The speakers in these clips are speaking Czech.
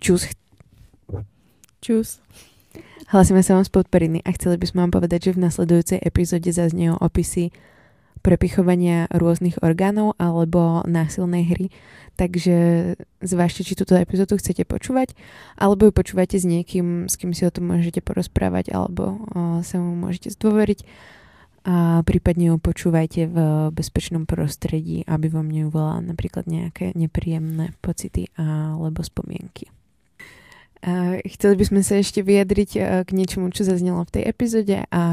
Čus. Čus. Hlasíme sa vám z podperiny a chceli by sme vám povedať, že v nasledujúcej epizóde zaznejú opisy prepichovania rôznych orgánov alebo násilnej hry. Takže zvážte, či túto epizódu chcete počúvať, alebo ju počúvate s niekým, s kým si o tom môžete porozprávať, alebo o, sa mu môžete zdôveriť a prípadne ju počúvajte v bezpečnom prostredí, aby vám neuvolala napríklad nejaké nepríjemné pocity alebo spomienky. A chceli by sme sa ešte vyjadriť k niečomu, čo zaznelo v tej epizóde a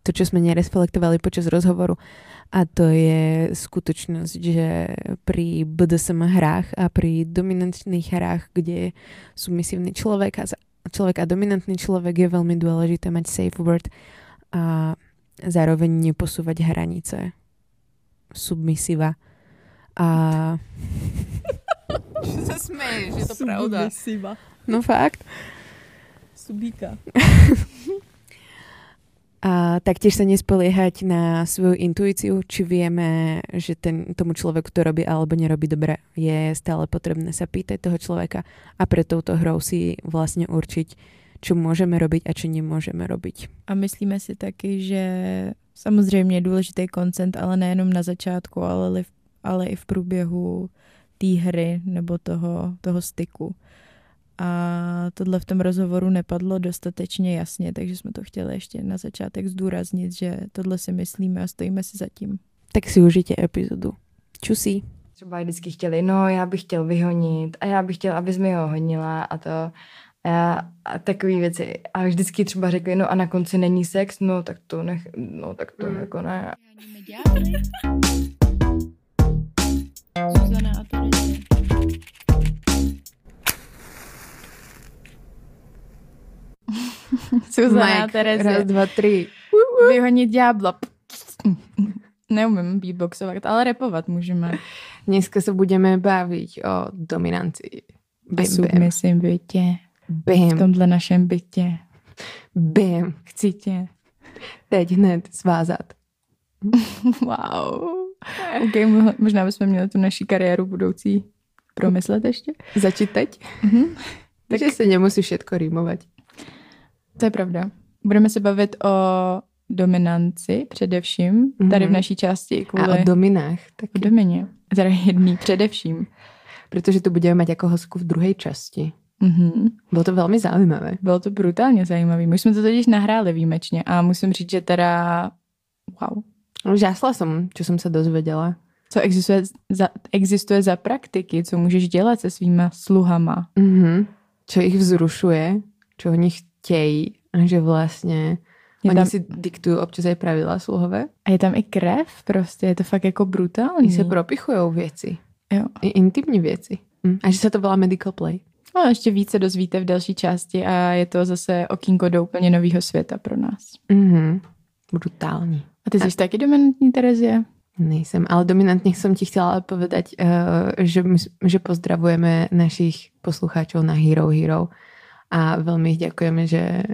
to, čo sme nereflektovali počas rozhovoru a to je skutočnosť, že pri BDSM hrách a pri dominantných hrách, kde sú misívny človek a, človek a dominantný človek je veľmi dôležité mať safe word a zároveň neposúvať hranice submisiva a... Že sa smeješ, je to pravda. Submisiva. No fakt. Subíka. A taktiež sa nespoliehať na svoju intuíciu, či vieme, že ten, tomu človeku to robí alebo nerobí dobre. Je stále potrebné sa pýtať toho človeka a pre touto hrou si vlastne určiť, čo můžeme robiť a čo nemůžeme robiť. A myslíme si taky, že samozřejmě je důležitý koncent, ale nejenom na začátku, ale, ale i v průběhu té hry nebo toho, toho styku. A tohle v tom rozhovoru nepadlo dostatečně jasně, takže jsme to chtěli ještě na začátek zdůraznit, že tohle si myslíme a stojíme si za tím. Tak si užijte epizodu. Čusí. Třeba vždycky chtěli, no já bych chtěl vyhonit a já bych chtěl, abys mi ho honila a to a, já, a takové věci. A vždycky třeba řekli, no a na konci není sex, no tak to nech, no tak to mm. jako ne. Zuzana a. Suzana a Terezie. Raz, dva, tři. Vyhonit ďábla. Neumím beatboxovat, ale repovat můžeme. Dneska se budeme bavit o dominanci. A submisím bytě. Bam. V tomhle našem bytě. Bam. Chci tě. Teď hned svázat. wow. OK, možná bychom měli tu naší kariéru budoucí promyslet ještě. Začít teď? Mhm. Takže se nemusí všetko rýmovat. To je pravda. Budeme se bavit o dominanci především, tady v Mhm. naší části. Kvůli... A o dominách o taky. domině. Teda jedný především. Protože tu budeme mať ako hostku v druhej časti. Mhm. Bylo to velmi zaujímavé. Bylo to brutálně zajímavý. My jsme to totiž nahráli výjimečně a musím říct, že teda wow. Žásla som, čo som sa dozvedela. Co existuje za, existuje za praktiky, co můžeš dělat se svýma sluhama. Mhm. Čo ich vzrušuje, čo oni chtějí a že vlastně Je oni tam, si diktují občas aj pravidla sluhové. a je tam i krev prostě, je to fakt jako brutální. Oni se propichujou věci. Jo. I intimní věci. Hm. A že se to volá medical play. No, ještě více dozvíte v další části a je to zase okýnko do úplně nového světa pro nás. Mhm. Brutální. A ty jsi taky dominantní, Terezie? Nejsem, ale dominantně jsem ti chtěla povedať, uh, že, my, že pozdravujeme našich poslucháčov na Hero Hero a veľmi ďakujeme, že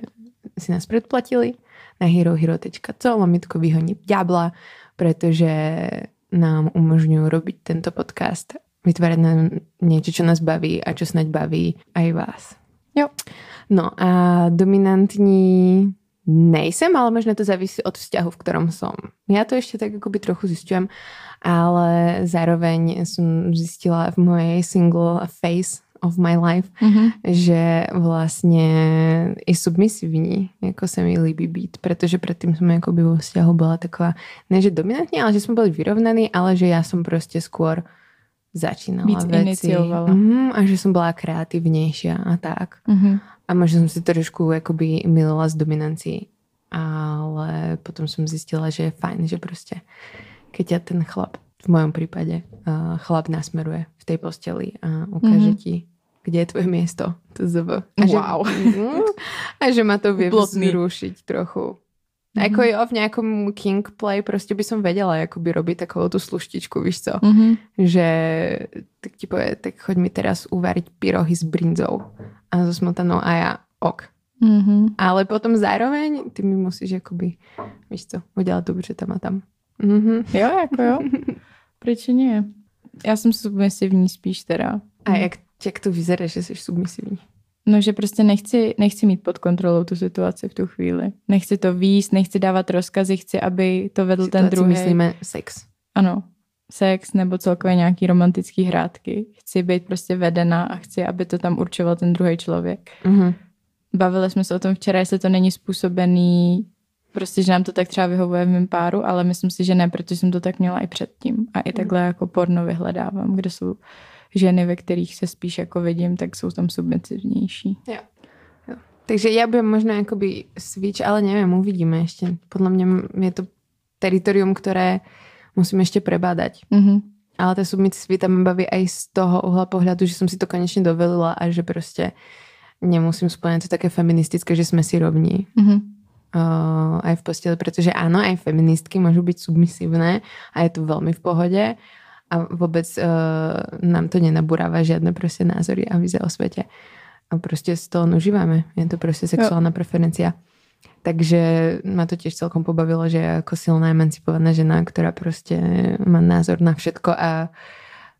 si nás predplatili na herohero.co lomitko vyhoniť ďabla, pretože nám umožňujú robiť tento podcast, vytvárať nám niečo, čo nás baví a čo snaď baví aj vás. Jo. No a dominantní nejsem, ale možno to závisí od vzťahu, v ktorom som. Ja to ešte tak akoby trochu zistujem, ale zároveň som zistila v mojej single phase of my life, Mhm. že vlastně i submisivní jako se mi líbí být, protože předtím jsem jakoby vo vzťahu byla taková, ne že dominantní, ale že jsme byli vyrovnaní, ale že já jsem prostě skôr začínala Víc veci. iniciovala. Mhm, a že jsem byla kreativnější a tak. Mhm. A možno som si trošku jakoby milila s dominancí, ale potom som zistila, že je fajn, že prostě keď ten chlap, v mojom prípade, uh, chlap nasmeruje tej posteli a ukáže Mhm. ti, kde je tvoje miesto. To zv. A že, Wow. Mhm. a že ma to vie vzrušiť trochu. Mhm. Ako jo, v nejakom king play prostě by som vedela jakoby robiť takovou tu sluštičku, víš co? Mhm. že tak ti povie, tak choď mi teraz uvariť pyrohy s brinzou a so smotanou a ja ok. Mhm. Ale potom zároveň ty mi musíš jakoby, víš co, udělat dobře tam a tam. Mhm. Jo, jako jo. Proč ne? Já jsem submisivní spíš teda. A jak Jak to vyzerá, že jsi submisivní? No, že prostě nechci, nechci mít pod kontrolou tu situaci v tu chvíli. Nechci to výst, nechci dávat rozkazy, chci, aby to vedl ten druhý. myslíme sex. Ano, sex nebo celkově nějaký romantický hrátky. Chci být prostě vedena a chci, aby to tam určoval ten druhý člověk. Mhm. Bavili jsme se o tom včera, jestli to není způsobený prostě, že nám to tak třeba vyhovuje v mém páru, ale myslím si, že ne, protože jsem to tak měla i předtím. A i takhle jako porno vyhledávám, kde jsou ženy, ve kterých se spíš jako vidím, tak jsou tam submisivnější. Jo. jo. Takže já bych možná jakoby switch, ale nevím, uvidíme ještě. Podle mě je to teritorium, které musím ještě prebádať. Mm-hmm. Ale ta submisivita mě baví i z toho uhla pohľadu, že jsem si to konečně dovolila a že prostě nemusím splňat to také feministické, že jsme si rovní. Mm-hmm. Uh, aj v posteli, protože áno, aj feministky môžu byť submisívne a je to veľmi v pohode a vôbec uh, nám to nenaburáva žiadne proste názory a vize o svete. A prostě z toho užíváme. Je to prostě sexuálna preferencia. Takže ma to tiež celkom pobavilo, že ako silná emancipovaná žena, ktorá prostě má názor na všetko a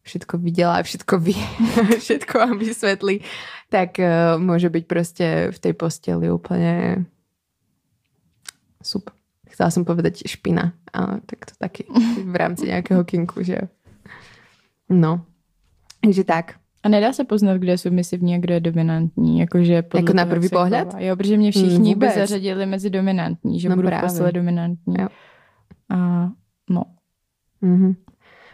všetko viděla a všetko ví, všetko vám vysvetlí, tak uh, môže byť prostě v tej posteli úplne sup. Chcela som povedať špina, ale tak to taky v rámci nějakého kinku, že No, takže tak. A nedá se poznat, kdo je submisivní a kdo je dominantní. Jakože podle jako na první pohled? Jo, protože mě všichni mm, by zařadili mezi dominantní, že no budu v dominantní. Jo. A no. Mm-hmm.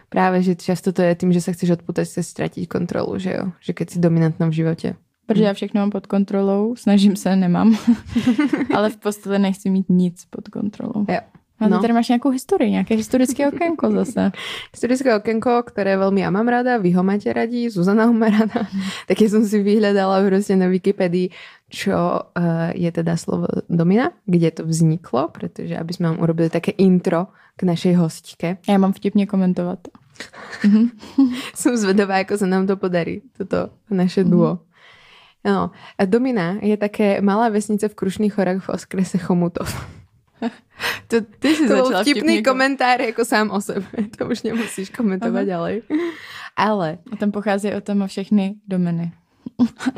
Právě, že často to je tím, že se chceš odputat, se ztratit kontrolu, že jo? Že keď jsi dominantná v životě. Protože já všechno mám pod kontrolou, snažím se, nemám. Ale v posteli nechci mít nic pod kontrolou. Jo. A no. tady máš nějakou historii, nějaké historické okénko zase. historické okénko, které velmi já mám ráda, vy ho máte radí, Zuzana ho má ráda. Taky jsem si vyhledala prostě na Wikipedii, čo uh, je teda slovo domina, kde to vzniklo, protože aby jsme vám urobili také intro k našej hostike. Já mám vtipně komentovat. Jsem zvedavá, jako se nám to podarí, toto naše duo. Mm-hmm. No, Domina je také malá vesnice v Krušných horách v oskrese Chomutov. To, ty si to začala vtipný, vtipný komentár jako sám o sebe. To už nemusíš komentovat Aha. Ale... A tam pochází o tom všechny domeny.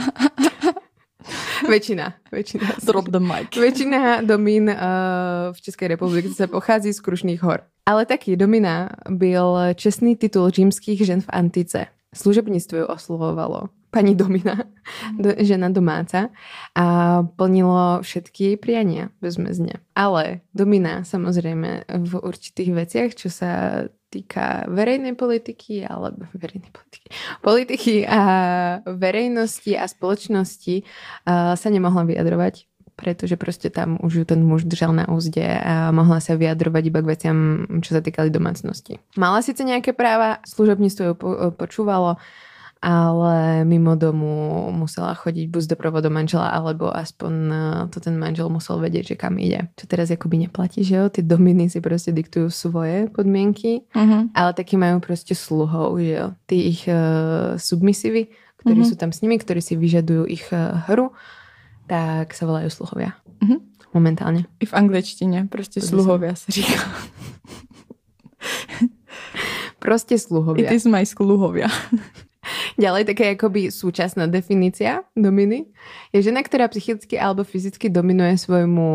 Většina. Většina. Drop the mic. Většina domín uh, v České republice se pochází z Krušných hor. Ale taky domina byl čestný titul římských žen v antice. Služebnictvo ju oslovovalo pani Domina, mhm. do, žena domáca a plnilo všetky jej priania bezmezne. Ale Domina samozrejme v určitých veciach, čo sa týka verejnej politiky alebo verejnej politiky, politiky a verejnosti a spoločnosti uh, sa nemohla vyjadrovať pretože prostě tam už ju ten muž držal na úzde a mohla sa vyjadrovať iba k veciam, čo sa týkali domácnosti. Mala síce nejaké práva, služobníctvo ju počúvalo, ale mimo domu musela chodiť buď z doprovodu manžela, alebo aspoň eh, to ten manžel musel vedieť, že kam ide. Čo teraz akoby neplatí, že jo? Ty dominy si prostě diktujú svoje podmienky, uh-huh. ale taky majú prostě sluhov, že jo? Ty ich uh, submisivy, ktorí uh-huh. sú tam s nimi, ktorí si vyžadujú ich uh, hru, tak sa volajú sluhovia. Uh-huh. Momentálně. I v angličtině, prostě sluhovia se říká. prostě sluhovia. It is my sluhovia. Ďalej také jakoby súčasná definícia dominy je žena, ktorá psychicky alebo fyzicky dominuje svojmu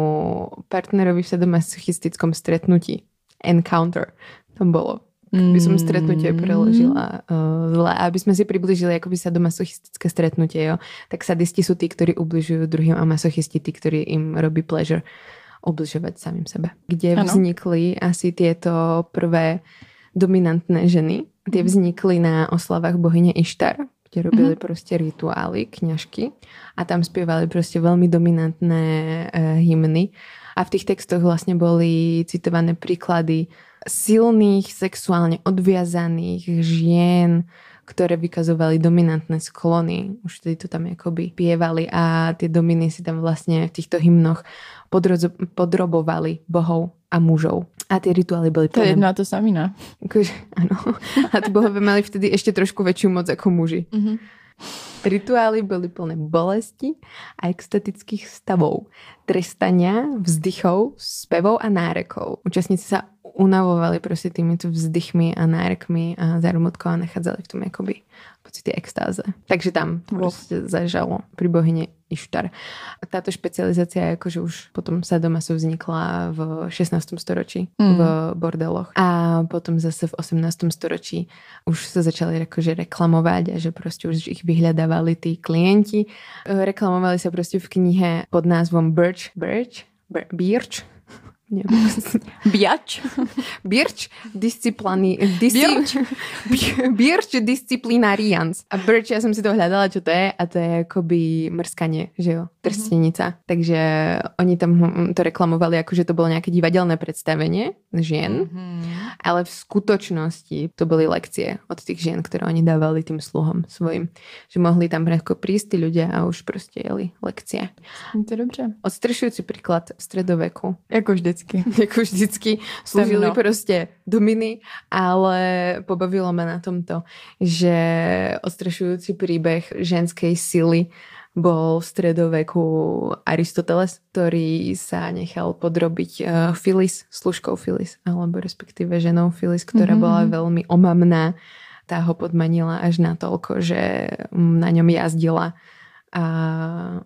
partnerovi v sadomasochistickom stretnutí. Encounter. To bolo. By som stretnutie preložila uh, zle. Aby sme si približili akoby sadomasochistické stretnutie, jo. Tak sadisti sú tí, ktorí ubližujú druhým a masochisti tí, ktorí im robí pleasure ubližovať samým sebe. Kde ano. vznikli asi tieto prvé dominantné ženy, Tie vznikli na oslavách bohyne Ištar, kde robili mm-hmm. prostě rituály, kňažky a tam spievali prostě veľmi dominantné uh, hymny. A v tých textoch vlastne boli citované príklady silných, sexuálne odviazaných žien, ktoré vykazovali dominantné sklony. Už tedy to tam akoby pievali a tie dominy si tam vlastne v týchto hymnoch podrobovali bohov a mužov. A ty rituály byly To je jedno a to samý, ne? Akože, ano. A ty bohové mali vtedy ještě trošku větší moc jako muži. Mm-hmm. Rituály byly plné bolesti a extatických stavov, trestania, vzdychov, spevov a nárekov. Účastníci sa unavovali prostě týmito vzdychmi a nárekmi a zarmutkou a nachádzali v tom jakoby pocity extáze. Takže tam to proste zažalo pri bohyne Ištar. A táto špecializácia je akože už potom sadomaso vznikla v 16. storočí mm. v bordeloch. A potom zase v 18. storočí už sa začali akože reklamovať a že proste už ich vyhľadávali tí klienti. Reklamovali sa proste v knihe pod názvom Birch, Birch, Birch, Biač. Birch disciplíny. Disci... Birch. disciplinarians. A Birch, ja som si to hľadala, čo to je a to je akoby mrskanie, že jo, trstenica. Mm-hmm. Takže oni tam to reklamovali ako, že to bolo nejaké divadelné predstavenie žien, mm-hmm. ale v skutočnosti to boli lekcie od tých žien, ktoré oni dávali tým sluhom svojim. Že mohli tam prísť tí ľudia a už proste jeli lekcie. To je dobře. Odstrešujúci príklad stredoveku. Jako vždycky vždycky. Jako vždycky slúžili no. proste dominy, ale pobavilo ma na tomto, že odstrašujúci príbeh ženskej sily bol v stredoveku Aristoteles, ktorý sa nechal podrobiť uh, eh, Filis, služkou Filis, alebo respektíve ženou Filis, ktorá mm-hmm. bola veľmi omamná. Tá ho podmanila až na toľko, že na ňom jazdila a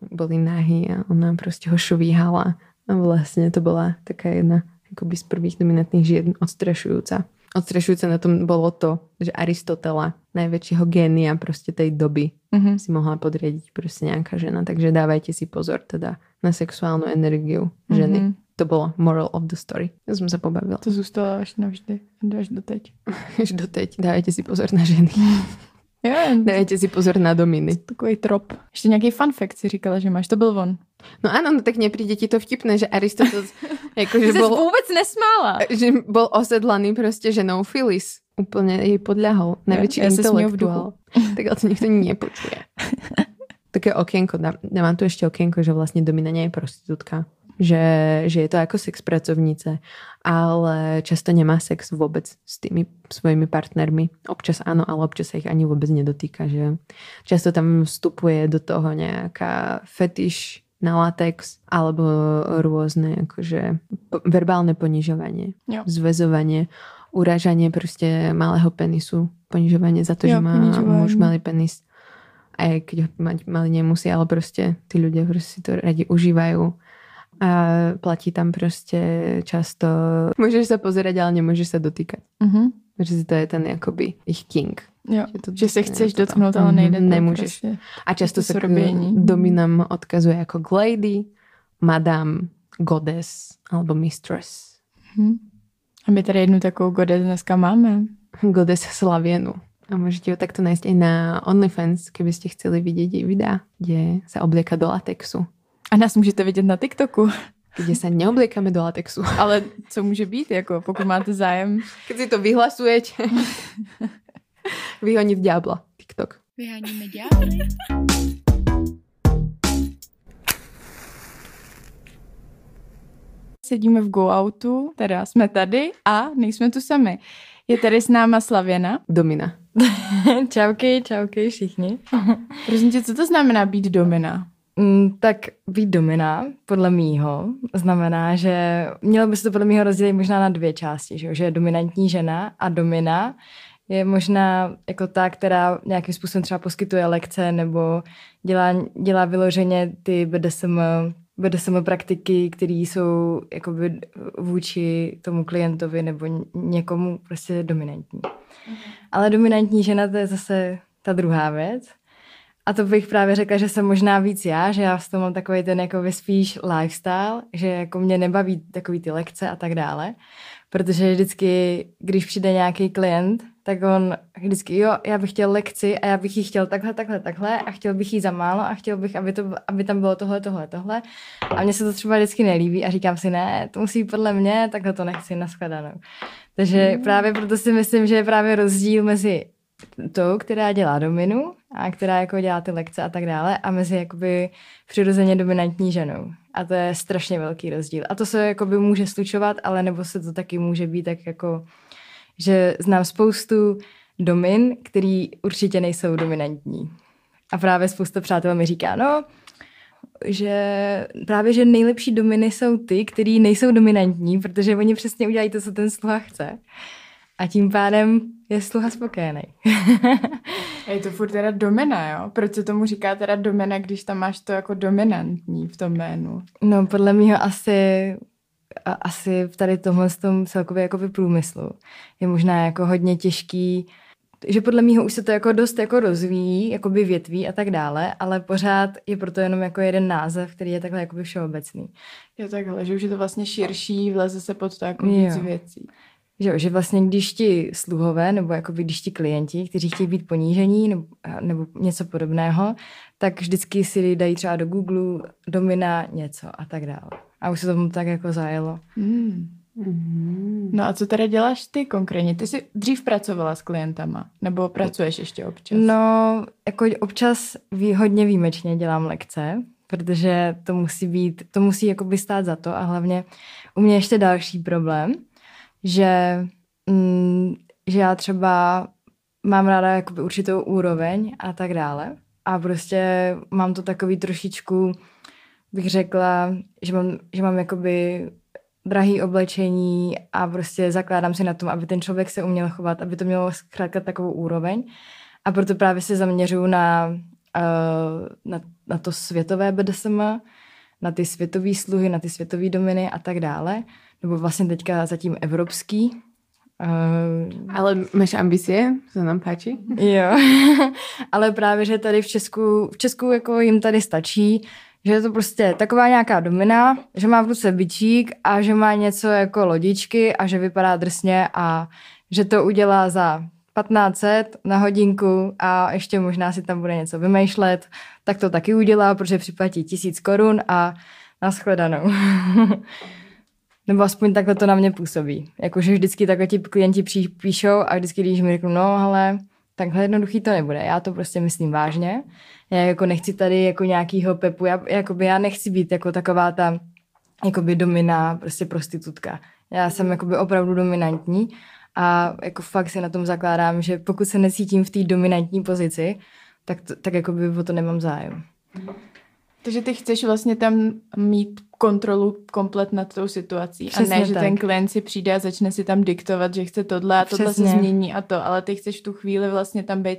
boli nahy a ona proste ho švíhala a vlastne to bola taká jedna akoby z prvých dominantných žien odstrašujúca. Odstrašujúce na tom bolo to, že Aristotela, najväčšieho génia proste tej doby, mm-hmm. si mohla podriadiť proste nejaká žena. Takže dávajte si pozor teda na sexuálnu energiu ženy. Mm-hmm. To bolo moral of the story. Ja som sa pobavila. To zůstalo až navždy. Až doteď. až doteď. Dávajte si pozor na ženy. Jo, Dajte si pozor na dominy. Takový trop. Ještě nějaký fun fact si říkala, že máš. To byl on. No áno, no tak nepríde ti to vtipné, že Aristoteles akože bol... vôbec nesmála. Že bol osedlaný proste ženou Phyllis. Úplne jej podľahol. Najväčší ja, intelektuál. Tak ale to nikto nepočuje. Také okienko, dávam tu ešte okienko, že vlastne Domina nie je prostitútka že, že je to ako sex pracovnice, ale často nemá sex vôbec s tými svojimi partnermi. Občas áno, ale občas sa ich ani vôbec nedotýka. Že často tam vstupuje do toho nejaká fetiš na latex alebo rôzne akože verbálne ponižovanie, jo. zväzovanie, urážanie proste malého penisu, ponižovanie za to, jo, že má muž malý penis aj keď ho mať mali nemusí, ale proste tí ľudia proste si to radi užívajú a platí tam prostě často, můžeš se pozerať, ale nemůžeš se dotýkat. Mm-hmm. Že to je ten jakoby ich king. Jo, že, to, že se chceš dotknout, ale nejde Nemůžeš. Prostě a často se dominam odkazuje jako lady, madame, goddess alebo mistress. Mm-hmm. A my tady jednu takovou goddess dneska máme. Goddess Slavienu. A můžete ho takto najít i na OnlyFans, kdybyste chceli vidět její videa, kde se oblieka do latexu. A nás můžete vidět na TikToku. Kde se neobliekame do latexu. Ale co může být, jako pokud máte zájem? Když si to vyhlasujete. Vyhonit ďábla. TikTok. Vyháníme ďábly. Sedíme v go outu, teda jsme tady a nejsme tu sami. Je tady s náma Slavěna. Domina. čauky, čauky všichni. Prosím tě, co to znamená být domina? Mm, tak být domina, podle mýho, znamená, že mělo by se to podle mýho rozdělit možná na dvě části, že, že je dominantní žena a domina je možná jako ta, která nějakým způsobem třeba poskytuje lekce nebo dělá, dělá vyloženě ty BDSM, BDSM praktiky, které jsou jakoby vůči tomu klientovi nebo někomu prostě dominantní. Mhm. Ale dominantní žena to je zase ta druhá věc. A to bych právě řekla, že jsem možná víc já, že já v tom mám takový ten jako spíš lifestyle, že jako mě nebaví takový ty lekce a tak dále. Protože vždycky, když přijde nějaký klient, tak on vždycky, jo, já bych chtěl lekci a já bych ji chtěl takhle, takhle, takhle a chtěl bych jí za málo a chtěl bych, aby, to, aby tam bylo tohle, tohle, tohle. A mně se to třeba vždycky nelíbí a říkám si, ne, to musí podle mě, takhle to nechci naschledanou. Takže mm. právě proto si myslím, že je právě rozdíl mezi tou, která dělá dominu a která jako dělá ty lekce a tak dále a mezi jakoby přirozeně dominantní ženou. A to je strašně velký rozdíl. A to se jakoby může slučovat, ale nebo se to taky může být tak jako, že znám spoustu domin, který určitě nejsou dominantní. A právě spousta přátel mi říká, no, že právě, že nejlepší dominy jsou ty, který nejsou dominantní, protože oni přesně udělají to, co ten sluha chce. A tím pádem je sluha spokojený. A je to furt teda domena, jo? Proč se tomu říká teda domena, když tam máš to jako dominantní v tom jménu? no, podle mého asi, a, asi v tady tomhle tom celkově jakoby průmyslu je možná jako hodně těžký, že podle mého už se to jako dost jako rozvíjí, jakoby větví a tak dále, ale pořád je proto jenom jako jeden název, který je takhle jakoby všeobecný. Je takhle, že už je to vlastně širší, vleze se pod to jako víc Jo. věcí. Že, jo, že vlastně když ti sluhové, nebo jako když ti klienti, kteří chtějí být ponížení nebo, nebo něco podobného, tak vždycky si dají třeba do Google domina něco a tak dále. A už se tomu tak jako zajelo. Hmm. Mhm. No a co teda děláš ty konkrétně? Ty jsi dřív pracovala s klientama? Nebo pracuješ ještě občas? No, jako občas vý, hodně výjimečně dělám lekce, protože to musí být, to musí jakoby stát za to a hlavně u mě ještě další problém, že, mm, že já třeba mám ráda jakoby určitou úroveň a tak dále a prostě mám to takový trošičku, bych řekla, že mám, že mám jakoby drahý oblečení a prostě zakládám si na tom, aby ten člověk se uměl chovat, aby to mělo zkrátka takovou úroveň. A proto právě se zaměřuju na, uh, na, na to světové BDSM, na ty světové sluhy, na ty světové dominy a tak dále. Nebo vlastně teďka zatím evropský. Uh, Ale máš ambicie? To nám páči. Jo, ale právě, že tady v Česku, v Česku jako jim tady stačí, že je to prostě taková nějaká domina, že má v ruce bičík a že má něco jako lodičky a že vypadá drsně a že to udělá za 1500 na hodinku a ještě možná si tam bude něco vymýšlet, tak to taky udělá, protože připlatí tisíc korun a nashledanou. Nebo aspoň takhle to na mě působí. Jakože vždycky takhle ti klienti píšou a vždycky, když mi řeknu, no ale takhle jednoduchý to nebude. Já to prostě myslím vážně. Já jako nechci tady jako nějakýho pepu, já, jakoby já nechci být jako taková ta jakoby domina, prostě prostitutka. Já jsem jakoby opravdu dominantní a jako fakt si na tom zakládám, že pokud se necítím v té dominantní pozici, tak, to, tak jakoby o to nemám zájem. Takže ty chceš vlastně tam mít kontrolu komplet nad tou situací. Přesně a ne, že tak. ten klient si přijde a začne si tam diktovat, že chce tohle a tohle Přesně. se změní a to, ale ty chceš v tu chvíli vlastně tam být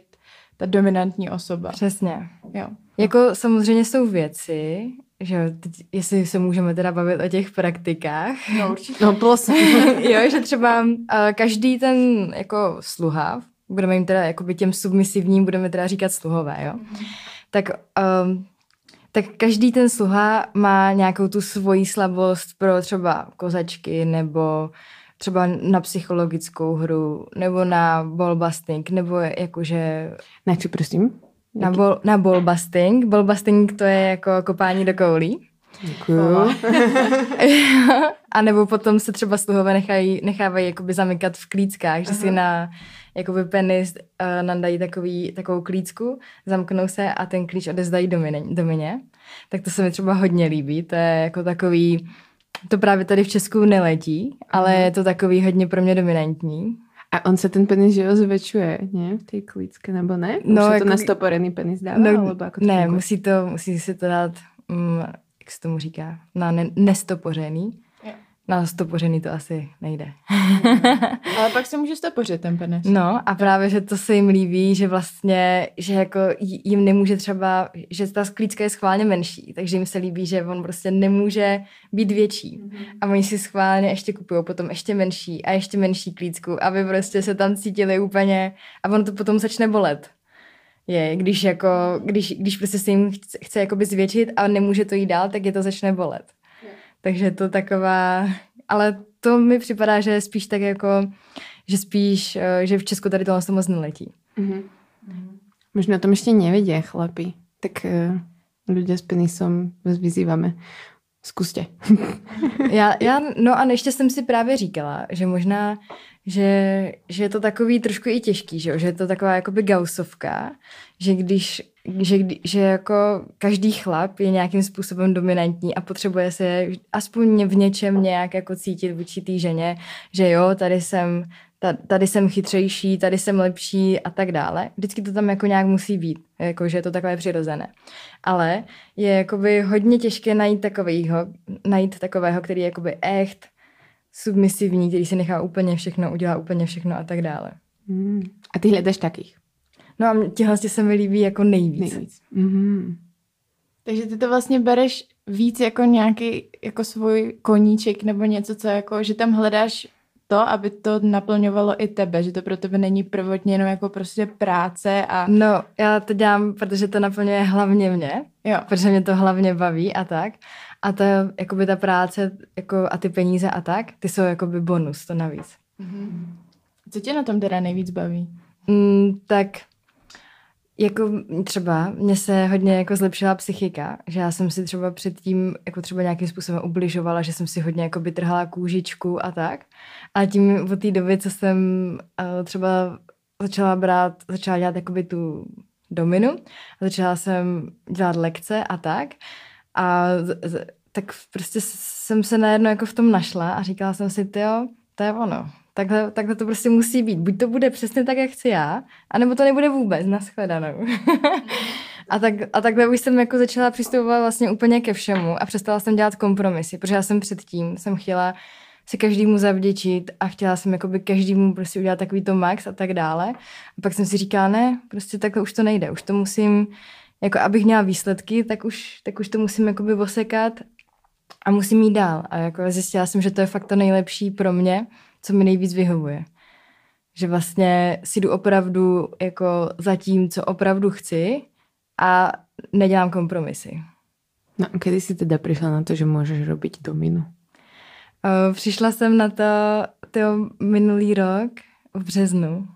ta dominantní osoba. Přesně. Jo. Jako samozřejmě jsou věci, že teď, jestli se můžeme teda bavit o těch praktikách, No určitě. No plus. jo, že třeba uh, každý ten jako sluha, budeme jim teda jakoby těm submisivním, budeme teda říkat sluhové, jo, tak, um, tak každý ten sluha má nějakou tu svoji slabost pro třeba kozačky nebo třeba na psychologickou hru nebo na ballbusting nebo jakože Na čo, prosím? na, bol, na ballbusting. Ballbusting to je jako kopání do koulí. Děkuju. a nebo potom se třeba sluhové nechají, nechávají jakoby zamykat v klíckách, že si na jakoby penis uh, nandají takový, takovou klícku, zamknou se a ten klíč odezdají domině, domině. Tak to se mi třeba hodně líbí. To je jako takový, to právě tady v Česku neletí, ale je to takový hodně pro mě dominantní. A on se ten penis, že jo, zväčšuje, nie? V tej klícke, nebo ne? Už No, se to jako- na stoporený penis dává, no, alebo ako to ne, musí to, musí si to dát, mm, jak se tomu říká, na ne, nestopořený. Na stopořený to asi nejde. Ale pak se může stopořit ten penis. No a právě, že to se jim líbí, že vlastně, že jako jim nemůže třeba, že ta sklíčka je schválně menší, takže jim se líbí, že on prostě nemůže být větší. A oni si schválně ještě kupují potom ještě menší a ještě menší klícku, aby prostě se tam cítili úplně a ono to potom začne bolet. Je, když jako, když, když prostě se jim chce, chce jakoby zvětšit a nemůže to jít dál, tak je to začne bolet. Takže to taková, ale to mi připadá, že spíš tak jako, že spíš, eh, že v Česku tady tohle moc neletí. Mhm. Možno o tom ešte nevedia chlapi. Tak uh, ľudia s penisom vás vyzývame. Skúste. Já, já, no a ještě jsem si právě říkala, že možná, že, že je to takový trošku i těžký, že, jo? že je to taková jakoby gausovka, že když, že, že jako každý chlap je nějakým způsobem dominantní a potřebuje se aspoň v něčem nějak jako cítit vůči té ženě, že jo, tady jsem, ta- tady jsem chytřejší, tady jsem lepší a tak dále. Vždycky to tam jako nějak musí být, jako že je to takové přirozené. Ale je jakoby hodně těžké najít takového, najít takového, který je jakoby echt, submisivní, který si nechá úplně všechno, udělá úplně všechno a tak dále. Mm. A ty hledáš takých? No a tihle se mi líbí jako nejvíc. Nejvíc. Mm. Takže ty to vlastně bereš víc jako nějaký jako svůj koníček nebo něco, co jako, že tam hledáš to, aby to naplňovalo i tebe, že to pro tebe není prvotně jenom jako prostě práce a No, já to dělám, protože to naplňuje hlavně mě, jo. protože mě to hlavně baví a tak. A to, jakoby ta práce jako, a ty peníze a tak, ty jsou jakoby bonus, to navíc. Mhm. Co tě na tom teda nejvíc baví? Mm, tak jako třeba mě se hodně jako zlepšila psychika, že já jsem si třeba předtím jako třeba nějakým způsobem ubližovala, že jsem si hodně jako by trhala kůžičku a tak. A tím od té doby, co jsem uh, třeba začala brát, začala dělat jakoby tu dominu a začala jsem dělat lekce a tak. A z, z, tak prostě jsem se najednou jako v tom našla a říkala jsem si, jo, to je ono. Takhle, takhle to prostě musí být. Buď to bude přesně tak, jak chci já, anebo to nebude vůbec, nashledanou. a, tak, a takhle už jsem jako začala přistupovat vlastně úplně ke všemu a přestala jsem dělat kompromisy, protože já jsem předtím, jsem chtěla se každému zavděčit a chtěla jsem jakoby každému prostě udělat takový to max a tak dále. A pak jsem si říkala, ne, prostě takhle už to nejde, už to musím, jako abych měla výsledky, tak už, tak už to musím jakoby osekat a musím jít dál. A jako zjistila jsem, že to je fakt to nejlepší pro mě, co mi nejvíc vyhovuje. Že vlastně si jdu opravdu jako za tím, co opravdu chci a nedělám kompromisy. No a kedy si teda přišla na to, že můžeš robiť dominu? Přišla jsem na to tyjo, minulý rok v březnu,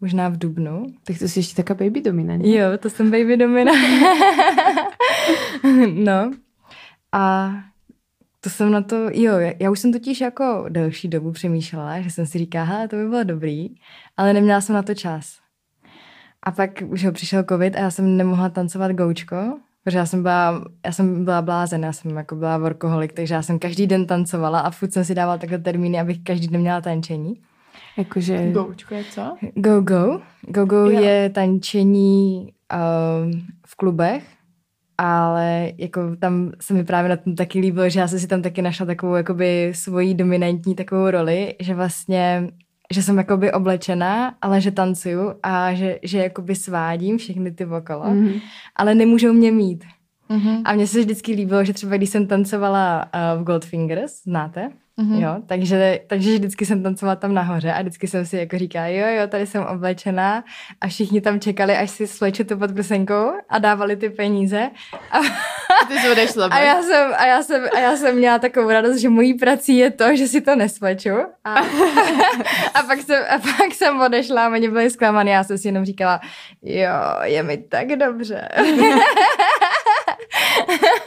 možná v dubnu. Tak to si ještě taká baby domina, ne? Jo, to jsem baby domina. no. A to jsem na to, jo, já už jsem totiž jako delší dobu přemýšlela, že jsem si říkala, hele, to by bylo dobrý, ale neměla jsem na to čas. A pak už ho přišel covid a já jsem nemohla tancovat goučko, protože já jsem byla, já jsem byla blázen, já jsem jako byla workoholik, takže já jsem každý den tancovala a furt jsem si dávala takhle termíny, abych každý den měla tančení. Jakože... Goučko je co? Go Go. Go Go Jo. je tančení um, v klubech, ale jako tam se mi právě na tom taky líbilo, že já jsem si tam taky našla takovou jakoby svoji dominantní takovou roli, že vlastně že jsem jakoby oblečená, ale že tancuju a že, že jakoby svádím všechny ty okolo, mm. Mm. ale nemůžou mě mít. Mhm. A mně se vždycky líbilo, že třeba když jsem tancovala uh, v Goldfingers, znáte? Mhm. Jo, takže, takže vždycky jsem tancovala tam nahoře a vždycky jsem si jako říkala, jo, jo, tady jsem oblečená a všichni tam čekali, až si sleču tu podprsenkou a dávali ty peníze. A, Ty jsi odešla, a, já jsem, a, já jsem, a já jsem měla takovou radost, že mojí prací je to, že si to nesvleču. A, a, pak, jsem, a pak jsem odešla a oni byli zklamaný. Já jsem si jenom říkala, jo, je mi tak dobře.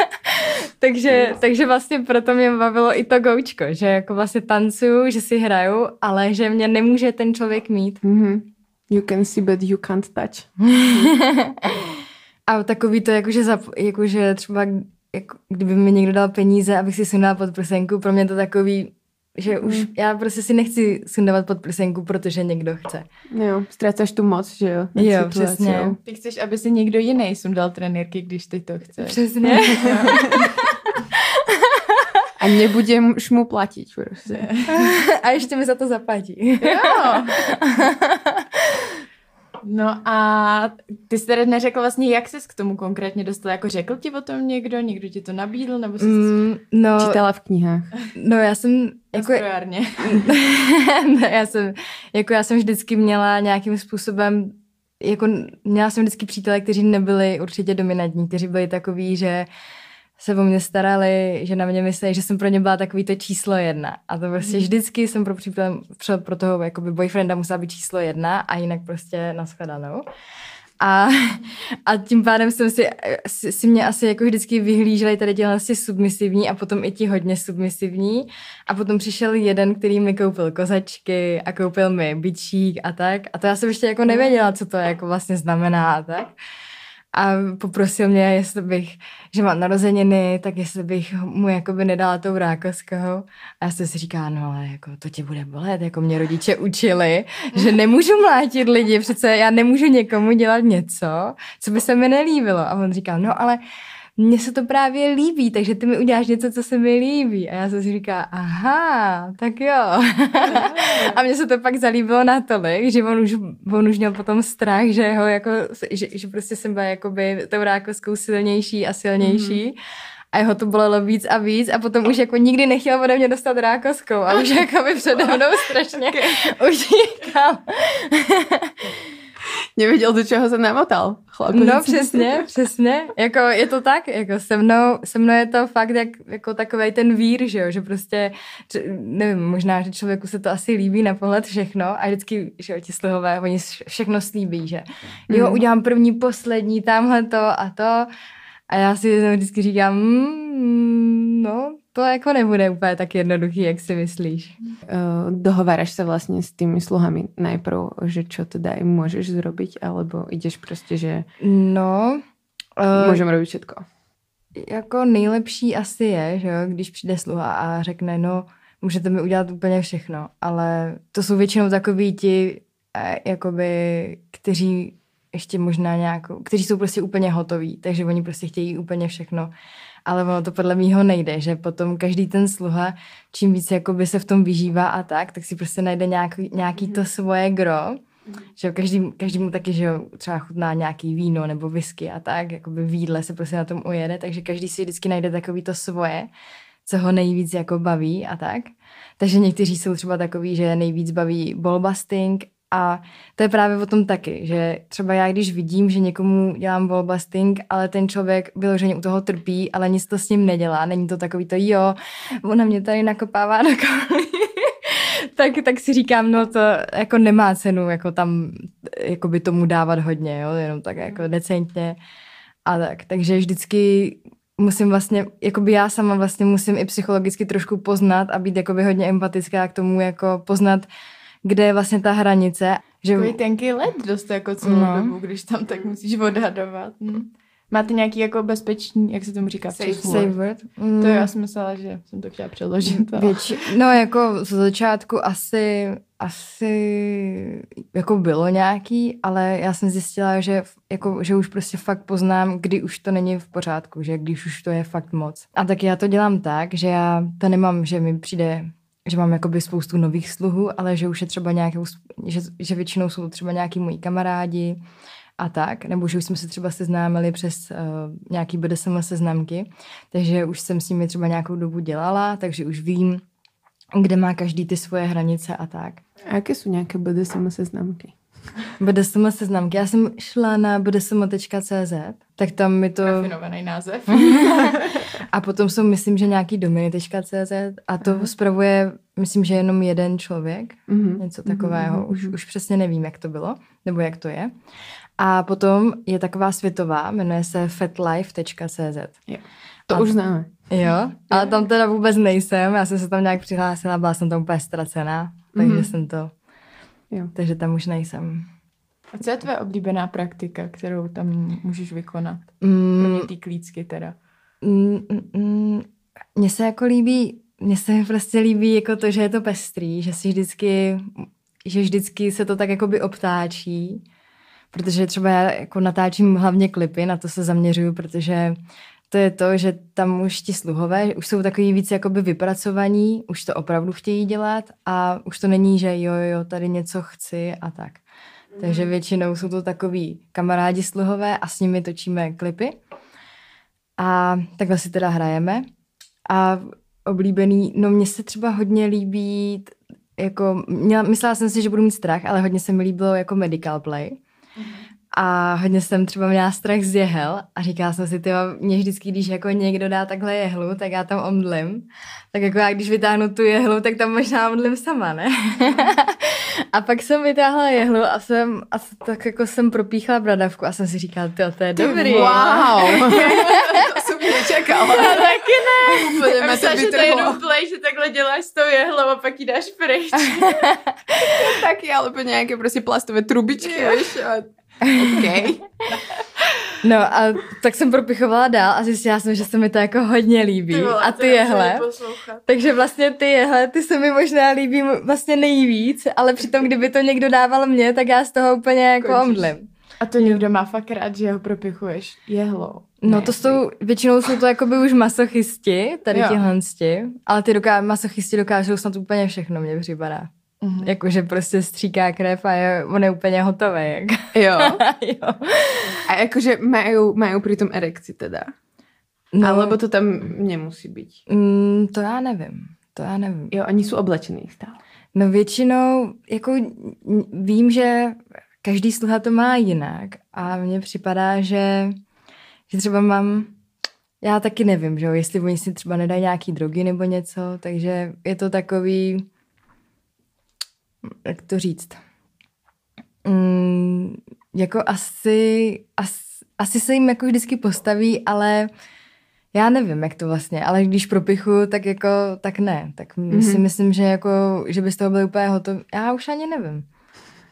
takže, takže vlastně proto mě bavilo i to goučko, že jako vlastně tancuju, že si hraju, ale že mě nemůže ten člověk mít. Mhm. You can see, but you can't touch. A takový to, jakože, zap, jakože třeba, jako, kdyby mi někdo dal peníze, abych si sundala pod prsenku, pro mě to takový, že už já prostě si nechci sundávat pod prsenku, protože někdo chce. Jo, ztrácáš tu moc, že jo? nad Jo, situací. přesně. Ty chceš, aby si někdo jiný sundal trenérky, když ty to chceš. Přesně. A nebudeš mu platit prostě. A ještě mi za to zaplatí. Jo. No a ty jsi teda neřekl vlastně, jak jsi k tomu konkrétně dostal, jako řekl ti o tom někdo, někdo ti to nabídl, nebo jsi mm. No, Čítala v knihách. no, já jsem, jako... no, já jsem, jako já jsem vždycky měla nějakým způsobem, jako měla jsem vždycky přítele, kteří nebyli určitě dominantní, kteří byli takový, že se o mě starali, že na mě mysleli, že jsem pro ně byla takový to číslo jedna. A to prostě vždycky jsem pro přítel, pro, pro toho jakoby boyfrienda musela být číslo jedna a jinak prostě nashledanou. A, a tím pádem jsem si, si, si mě asi jako vždycky vyhlíželi tady těhle si submisivní a potom i ti hodně submisivní. A potom přišel jeden, který mi koupil kozačky a koupil mi bičík a tak. A to já jsem ještě jako nevěděla, co to jako vlastně znamená a tak. A poprosil mě, jestli bych, že mám narozeniny, tak jestli bych mu jakoby nedala tou rákoskou. A já jsem si říkala, no ale jako to tě bude bolet, jako mě rodiče učili, že nemůžu mlátit lidi, přece já nemůžu někomu dělat něco, co by se mi nelíbilo. A on říkal, no ale mně se to právě líbí, takže ty mi uděláš něco, co se mi líbí. A já jsem si říká, aha, tak jo. a mně se to pak zalíbilo natolik, že on už, on už měl potom strach, že ho jako, že, že prostě jsem byla jakoby tou rákoskou silnější a silnější. Mm-hmm a jeho to bolelo víc a víc a potom už jako nikdy nechtěl ode mě dostat rákoskou a už jako by přede mnou strašně utíkal. Nevěděl, do čeho se namotal. Chlap, no přesně, přesně. Jako je to tak, jako se mnou, se mnou je to fakt jak, jako takový ten vír, že jo, že prostě, nevím, možná, že člověku se to asi líbí na pohled všechno a vždycky, že jo, ti sluhové, oni všechno slíbí, že jo, mhm. udělám první, poslední, tamhle to a to a já si vždycky říkám, mm, no, to jako nebude úplně tak jednoduchý, jak si myslíš. Uh, dohováraš se vlastně s tými sluhami najprv, že čo teda im můžeš zrobiť, alebo ideš prostě, že no, uh, můžeme robiť všetko? Jako nejlepší asi je, že jo, když přijde sluha a řekne, no, můžete mi udělat úplně všechno, ale to jsou většinou takový ti, eh, jakoby, kteří ještě možná nějakou, kteří jsou prostě úplně hotoví, takže oni prostě chtějí úplně všechno. Ale ono to podle mýho nejde, že potom každý ten sluha, čím víc jakoby se v tom vyžívá a tak, tak si prostě najde nějaký, nějaký to svoje gro. Že každý, každý mu taky, že třeba chutná nějaký víno nebo whisky a tak, jakoby výdle se prostě na tom ujede, takže každý si vždycky najde takový to svoje, co ho nejvíc jako baví a tak. Takže někteří jsou třeba takový, že nejvíc baví ballbusting a to je právě o tom taky, že třeba já, když vidím, že někomu dělám wallbusting, ale ten člověk vyloženě u toho trpí, ale nic to s ním nedělá, není to takový to, jo, ona mě tady nakopává na kolí. tak, tak si říkám, no to jako nemá cenu jako tam jako by tomu dávat hodně, jo, jenom tak jako decentně a tak. Takže vždycky musím vlastně, jako by já sama vlastně musím i psychologicky trošku poznat a být jako by hodně empatická k tomu, jako poznat, kde je vlastně ta hranice. Že... Takový tenký led dost jako celou no. dobu, když tam tak musíš odhadovat. Hm. Máte nějaký jako bezpečný, jak se tomu říká? Safe, safe word. Mm. To já jsem myslela, že jsem to chtěla přeložit. Větši, no jako z začátku asi, asi jako bylo nějaký, ale já jsem zjistila, že, jako, že už prostě fakt poznám, kdy už to není v pořádku, že když už to je fakt moc. A tak já to dělám tak, že já to nemám, že mi přijde že mám jakoby spoustu nových sluhů, ale že už je třeba nějakou, že, že většinou jsou třeba nějaký moji kamarádi a tak, nebo že už jsme se třeba seznámili přes uh, nějaký BDSM seznamky, takže už jsem s nimi třeba nějakou dobu dělala, takže už vím, kde má každý ty svoje hranice a tak. A jaké jsou nějaké BDSM seznamky? BDSM seznamky. Já jsem šla na bdsm.cz, tak tam mi to... Rafinovaný název. a potom jsou, myslím, že nějaký dominy.cz a to Aha. spravuje, myslím, že jenom jeden člověk, mm-hmm. něco takového. Mm-hmm. Už, už přesně nevím, jak to bylo, nebo jak to je. A potom je taková světová, jmenuje se fatlife.cz. Jo. To a, už známe. Jo, ale tam teda vůbec nejsem, já jsem se tam nějak přihlásila, byla jsem tam úplně ztracená, takže mm-hmm. jsem to Jo. Takže tam už nejsem. A co je tvoje oblíbená praktika, kterou tam můžeš vykonat? Mm. Kromě ty klícky teda. Mm, mm, mm. Mně se jako líbí, mně se prostě líbí jako to, že je to pestrý, že si vždycky, že vždycky se to tak jakoby obtáčí, protože třeba já jako natáčím hlavně klipy, na to se zaměřuju, protože to je to, že tam už ti sluhové už jsou takový víc jakoby vypracovaní, už to opravdu chtějí dělat a už to není, že jo, jo, tady něco chci a tak. Mm. Takže většinou jsou to takový kamarádi sluhové a s nimi točíme klipy. A takhle si teda hrajeme. A oblíbený, no mně se třeba hodně líbí, jako, měla, myslela jsem si, že budu mít strach, ale hodně se mi líbilo jako medical play. Mm-hmm a hodně jsem třeba měla strach z jehel a říkala jsem si, tyjo, mě vždycky, když jako někdo dá takhle jehlu, tak já tam omdlím. Tak jako já když vytáhnu tu jehlu, tak tam možná omdlím sama, ne? a pak jsem vytáhla jehlu a jsem, a tak jako jsem propíchla bradavku a jsem si říkala, tyjo, to je dobrý. Wow. to jsem nečekala. Já taky ne. Úplně myslím, že to je jenom play, že takhle děláš s tou jehlou a pak ji dáš pryč. taky, ale po nějaké prostě plastové trubičky, víš, Okay. No a tak jsem propichovala dál a zjistila jsem, že se mi to jako hodně líbí. Ty vole, a ty jehle. Takže vlastně ty jehle, ty se mi možná líbí vlastně nejvíc, ale přitom kdyby to někdo dával mě, tak já z toho úplně jako omdlím. A to někdo má fakt rád, že ho propichuješ jehlou. No Ne, to jsou, většinou jsou to jakoby už masochisti, tady tihle ale ty doká, masochisti dokážou snad úplně všechno, mně připadá. Mhm. Jakože prostě stříká krev a je, on je úplně hotový. Jak. Jo. jo. A jakože mají, mají pri tom erekci teda. No, Alebo to tam nemusí být. mm, to já nevím. To já nevím. Jo, oni jsou oblečení stále. No většinou, jako vím, že každý sluha to má jinak a mně připadá, že, že třeba mám, já taky nevím, že jo, jestli oni si třeba nedají nějaký drogy nebo něco, takže je to takový, jak to říct, mm, jako asi, asi, asi se jim jako vždycky postaví, ale já nevím, jak to vlastně, ale když propichu, tak jako, tak ne. Tak mm-hmm. si Mhm. myslím, že jako, že by z toho byli úplně hotový. Já už ani nevím.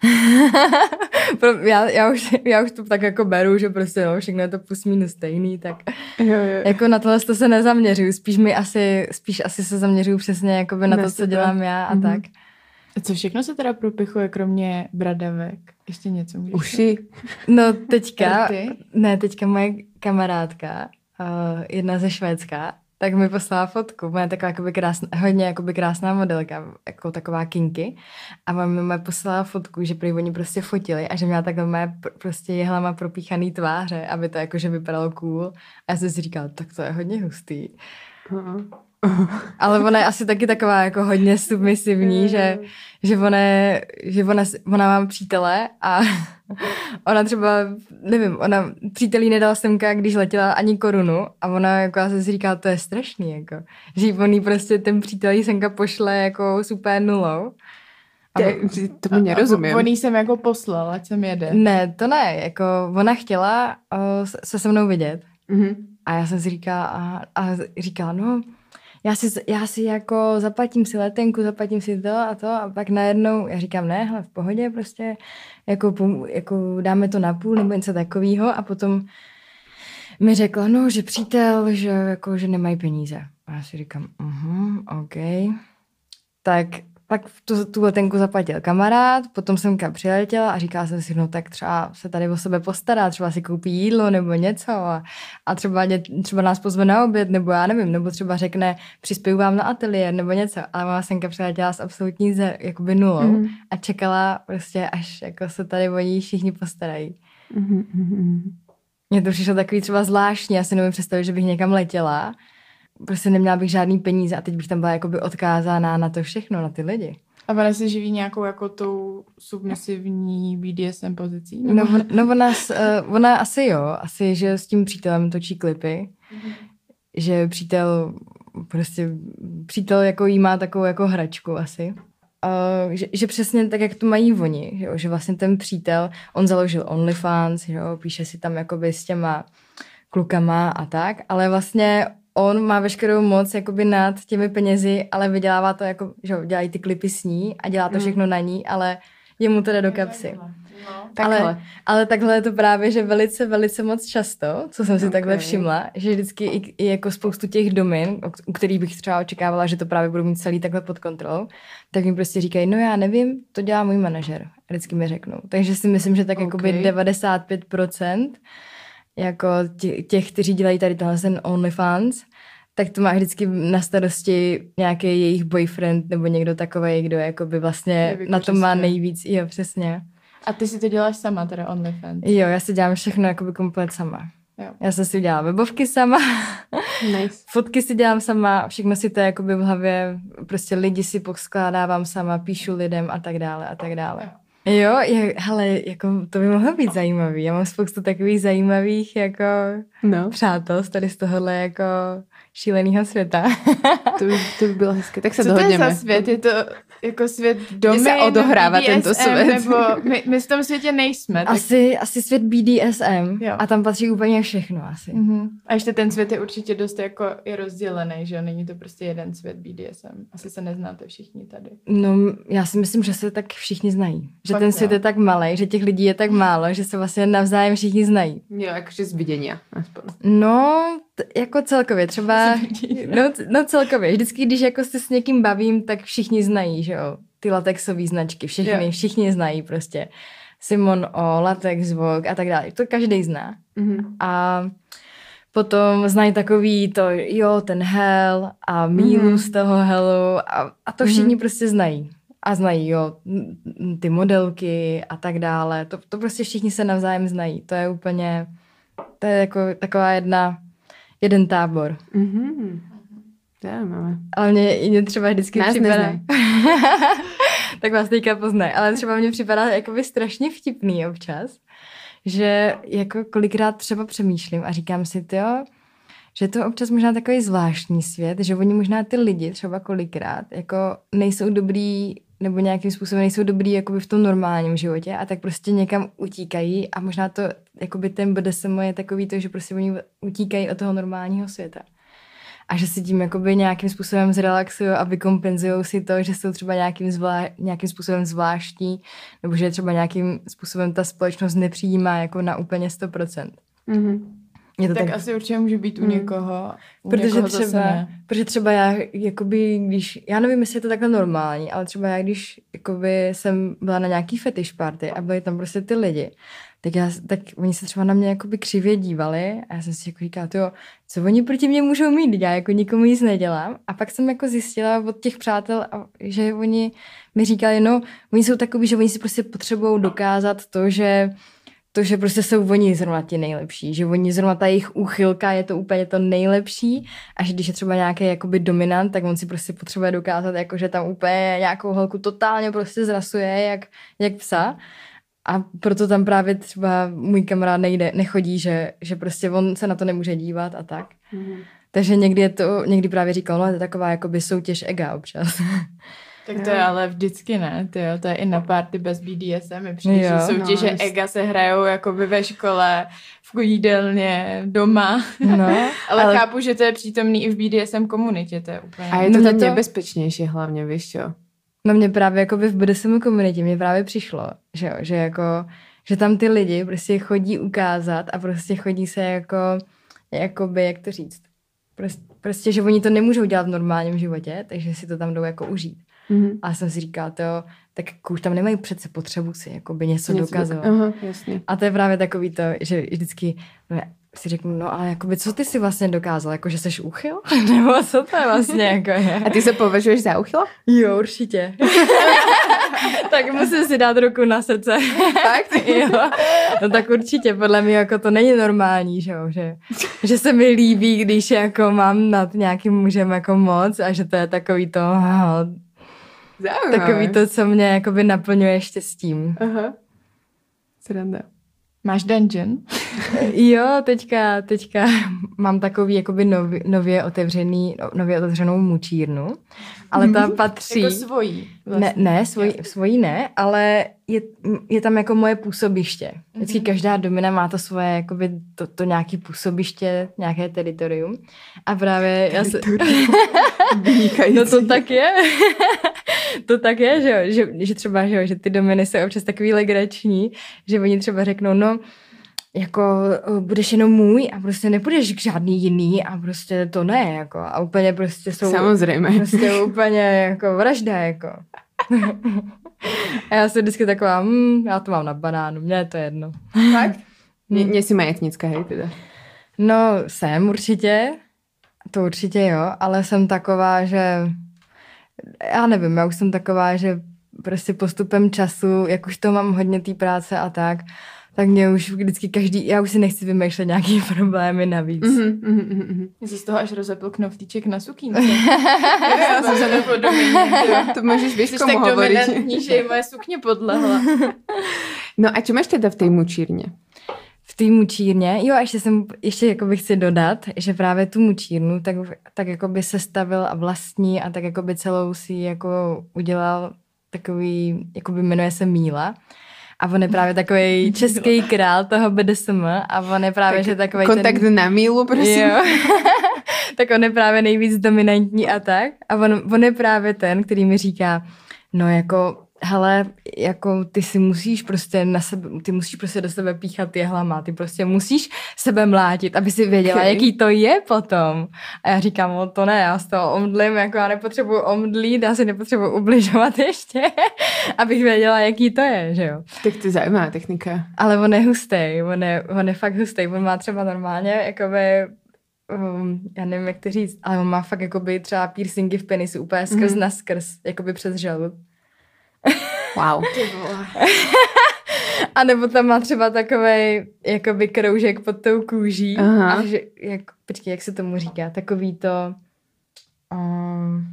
Já, já, už, já už to tak jako beru, že prostě no, všechno je to plus minus stejný, tak Jo, jo. jako na tohle to se nezaměřuju. Spíš mi asi, spíš asi se zaměřuju přesně jakoby na to, co dělám já a Mhm. tak. A co všechno se teda propichuje, kromě bradavek? Ještě něco můžeš Uši. No teďka, ne, teďka moje kamarádka, uh, jedna ze Švédska, tak mi poslala fotku. Moje taková jakoby krásná, hodně jakoby krásná modelka, jako taková kinky. A ona mi moje poslala fotku, že prý oni prostě fotili a že měla takhle moje pr- prostě jehlama propíchaný tváře, aby to jakože vypadalo cool. A já jsem si říkala, tak to je hodně hustý. Aha. Ale ona je asi taky taková jako hodně submisivní, že, že, ona, je- že ona, ona má přítele a ona třeba, nevím, ona přítelí nedala semka, když letěla ani korunu a ona jako já jsem si říkala, to je strašný, jako, že on jí prostě ten přítel jí semka pošle jako super nulou. A Te- Tomu nerozumím. On jí jsem jako poslal, ať sem jede. ne, to ne, jako ona chtěla o, se- se se mnou vidět Mhm. A já jsem si říkala, a, a říkala, no, já si, já si jako zaplatím si letenku, zaplatím si to a to a pak najednou, já říkám, ne, hele, v pohodě prostě, jako, jako dáme to na půl nebo něco takového a potom mi řekla, no, že přítel, že jako, že nemají peníze. A já si říkám, mhm, OK. Tak pak tu, tu letenku zaplatil kamarád, potom jsem kam přiletěla a říkala jsem si, no tak třeba se tady o sebe postará, třeba si koupí jídlo nebo něco a, a třeba, ně, třeba nás pozve na oběd, nebo já nevím, nebo třeba řekne, přispěju vám na ateliér nebo něco, ale má senka přiletěla s absolutní ze, jakoby nulou Mhm. a čekala prostě, až jako se tady o ní všichni postarají. Mhm, mhm. Mně to přišlo takový třeba zvláštní, já si nevím představit, že bych někam letěla, prostě neměla bych žádný peníze a teď bych tam byla jakoby odkázána na to všechno, na ty lidi. A ona se živí nějakou jako tou submisivní BDSM pozicí? No, no ona, eh, ona asi jo, asi, že s tím přítelem točí klipy, že přítel prostě, přítel jako jí má takovou jako hračku asi. Uh, že, že, přesně tak, jak to mají oni, že, jo, že vlastně ten přítel, on založil OnlyFans, že jo, píše si tam jakoby s těma klukama a tak, ale vlastně on má veškerou moc jakoby nad těmi penězi, ale vydělává to jako, že jo, dělají ty klipy s ní a dělá to Mm. všechno na ní, ale jemu to jde do kapsy. Takhle. Ale, ale takhle je to právě, že velice, velice moc často, co jsem si okay. takhle všimla, že vždycky i, i jako spoustu těch domin, o- u kterých bych třeba očekávala, že to právě budu mít celý takhle pod kontrolou, tak mi prostě říkají, no já nevím, to dělá můj manažer. Vždycky mi řeknou. Takže si myslím, že tak Ok. jakoby 95% jako těch, kteří dělají tady tenhle ten OnlyFans, tak to má vždycky na starosti nějaký jejich boyfriend nebo někdo takový, kdo jakoby vlastně Je na tom má nejvíc. Jo, přesně. A ty si to děláš sama, teda OnlyFans. Jo, já si dělám všechno jakoby komplet sama. Jo. Já jsem si udělala webovky sama, Nice. fotky si dělám sama, všechno si to jakoby v hlavě, prostě lidi si poskládávám sama, píšu lidem a tak dále a tak dále. Jo, je, hele, jako to by mohlo být zajímavý. Já mám spoustu takových zajímavých jako No, přátel z tady z tohohle jako šíleného světa. to by, to by bylo hezké. Tak se Co to je za svět? Je to jako svět domy? se odohrává BDSM, tento svět? Nebo my, my v tom světě nejsme. Tak... Asi, asi svět BDSM Jo. a tam patří úplně všechno asi. Mhm. A ještě ten svět je určitě dost jako je rozdělený, že jo? Není to prostě jeden svět BDSM. Asi se neznáte všichni tady. No, já si myslím, že se tak všichni znají. Že Fakt ten jo. svět je tak malý, že těch lidí je tak málo, že se vlastně navzájem všichni znají. Jo, jakože z vidění aspoň. No, t- jako celkově, třeba, no, no celkově, vždycky, když jako se s někým bavím, tak všichni znají, že jo, ty latexové značky, všechny, Jo. všichni znají prostě Simon O, Latex Vogue a tak dále. To každý zná. Mhm. A potom znají takový to, jo, ten hell a mílu z toho hellu a, a to všichni prostě znají. A znají, jo, ty modelky a tak dále. To, to prostě všichni se navzájem znají. To je úplně, to je jako taková jedna, jeden tábor. Ale mě, mě třeba vždycky Nás připadá... tak vás teďka poznají. Ale třeba mě připadá jakoby strašně vtipný občas, že jako kolikrát třeba přemýšlím a říkám si, jo, že to občas možná takový zvláštní svět, že oni možná ty lidi třeba kolikrát jako nejsou dobrý nebo nějakým způsobem nejsou dobrý jakoby v tom normálním životě a tak prostě někam utíkají a možná to, jakoby ten BDSM je takový to, že prostě oni utíkají od toho normálního světa. A že si tím jakoby nějakým způsobem zrelaxují a vykompenzují si to, že jsou třeba nějakým, zvlá, nějakým způsobem zvláštní, nebo že třeba nějakým způsobem ta společnost nepřijímá jako na úplně 100%. Mhm. Je to Tak, tak, asi určitě může být u Hmm. někoho. U protože někoho zase třeba, ne. protože třeba já, jakoby, když, já nevím, jestli je to takhle normální, ale třeba já, když jakoby, jsem byla na nějaký fetish party a byli tam prostě ty lidi, tak, já, tak oni se třeba na mě jakoby křivě dívali a já jsem si jako říkala, jo, co oni proti mě můžou mít, já jako nikomu nic nedělám. A pak jsem jako zjistila od těch přátel, že oni mi říkali, no, oni jsou takový, že oni si prostě potřebují dokázat to, že to, že prostě jsou oni zrovna ti nejlepší, že oni zrovna ta jejich úchylka je to úplně to nejlepší a že když je třeba nějaký jakoby dominant, tak on si prostě potřebuje dokázat, jako že tam úplně nějakou holku totálně prostě zrasuje, jak, jak psa. A proto tam právě třeba můj kamarád nejde, nechodí, že, že prostě on se na to nemůže dívat a tak. Mhm. Takže někdy je to, někdy právě říkal, no je to taková jakoby soutěž ega občas. Tak to je ale vždycky ne, ty jo, to je i na party bez BDSM, mi přijde, že Jo. soutěže No, ega se hrajou jakoby ve škole, v jídelně, doma, No, ale, Ale- chápu, že to je přítomný i v BDSM komunitě, to je úplně... A je No to tam to- nebezpečnější hlavně, víš čo? No mě právě jako v BDSM komunitě mě právě přišlo, že jo, že jako, že tam ty lidi prostě chodí ukázat a prostě chodí se jako, jakoby, jak to říct, prostě, prostě, že oni to nemůžou dělat v normálním životě, takže si to tam jdou jako užít. Mhm. A já jsem si říkala, to, tak jako už tam nemají přece potřebu si jakoby něco, Něco dokazovat. doka- Aha, jasně. A to je právě takový to, že vždycky no, si řeknu, no ale jakoby, co ty si vlastně dokázal, jako že jsi úchyl? Nebo co to je vlastně jako je? A ty se považuješ za uchyla? Jo, určitě. tak musím si dát ruku na srdce. Fakt? jo. No tak určitě, podle mě jako to není normální, že, jo? že, že se mi líbí, když jako mám nad nějakým mužem jako moc a že to je takový to, aha, Zajímavé. takový to, co mě jakoby naplňuje štěstím. Aha. Sranda. Máš dungeon? Jo, teďka, teďka mám takový jakoby nově, nově otevřený, no, nově otevřenou mučírnu, ale ta patří... Jako svojí. Ne, ne svojí, svojí ne, ale je, je tam jako moje působiště. Vždycky každá domina má to svoje, jakoby to, to nějaké působiště, nějaké teritorium. A právě já se... No to tak je. to tak je, že, jo, že, že třeba, že, jo, že ty dominy jsou občas takový legrační, že oni třeba řeknou, no, jako o, budeš jenom můj a prostě nepůjdeš k žádný jiný a prostě to ne, jako a úplně prostě jsou Samozřejmě. prostě úplně jako vražda, jako. a já jsem vždycky taková, hm, já to mám na banánu, mně je to jedno. Fakt? Nie, nie si majetnická, hej, teda. No, jsem určitě, to určitě jo, ale jsem taková, že já nevím, já už jsem taková, že prostě postupem času, jak už to mám hodně té práce a tak, tak mě už vždycky každý, já už si nechci vymýšlet nějaký problémy navíc. Mhm, mhm, mhm, mhm. Mně se z toho až rozepl knoflíček na sukínce. Já jsem se. To můžeš víš, Jsi komu tak hovoriť. dominantní, že i moje sukně podlehla. No a čo máš teda v tej mučírně? v té mučírně, jo a ještě jsem, ještě jako bych chci dodat, že právě tu mučírnu tak, tak jako by se stavil a vlastní a tak jako by celou si jako udělal takový, jako by jmenuje se Míla. A on je právě takový český král toho BDSM a on je právě, Tak že takový Kontakt ten... na mílu, prosím. Jo. tak on je právě nejvíc dominantní a tak. A on, on je právě ten, který mi říká, no jako hele, jako ty si musíš prostě na sebe, ty musíš prostě do sebe píchat jehlama, ty prostě musíš sebe mlátit, aby si věděla, Okay. jaký to je potom. A já říkám, no to ne, já z toho omdlím, jako já nepotřebuji omdlít, já si nepotřebuji ubližovat ještě, abych věděla, jaký to je, že jo. Tak to je zajímavá technika. Ale on je hustý, on je, on je fakt hustý, on má třeba normálně, jakoby, um, já nevím, jak to říct, ale on má fakt jakoby třeba piercingy v penisu úplně skrz Mhm. na skrz, jakoby přes želu. Wow. A nebo tam má třeba takový jakoby kroužek pod tou kůží. Aha. A že, jak, počkej, jak se tomu říká? Takový to... Um,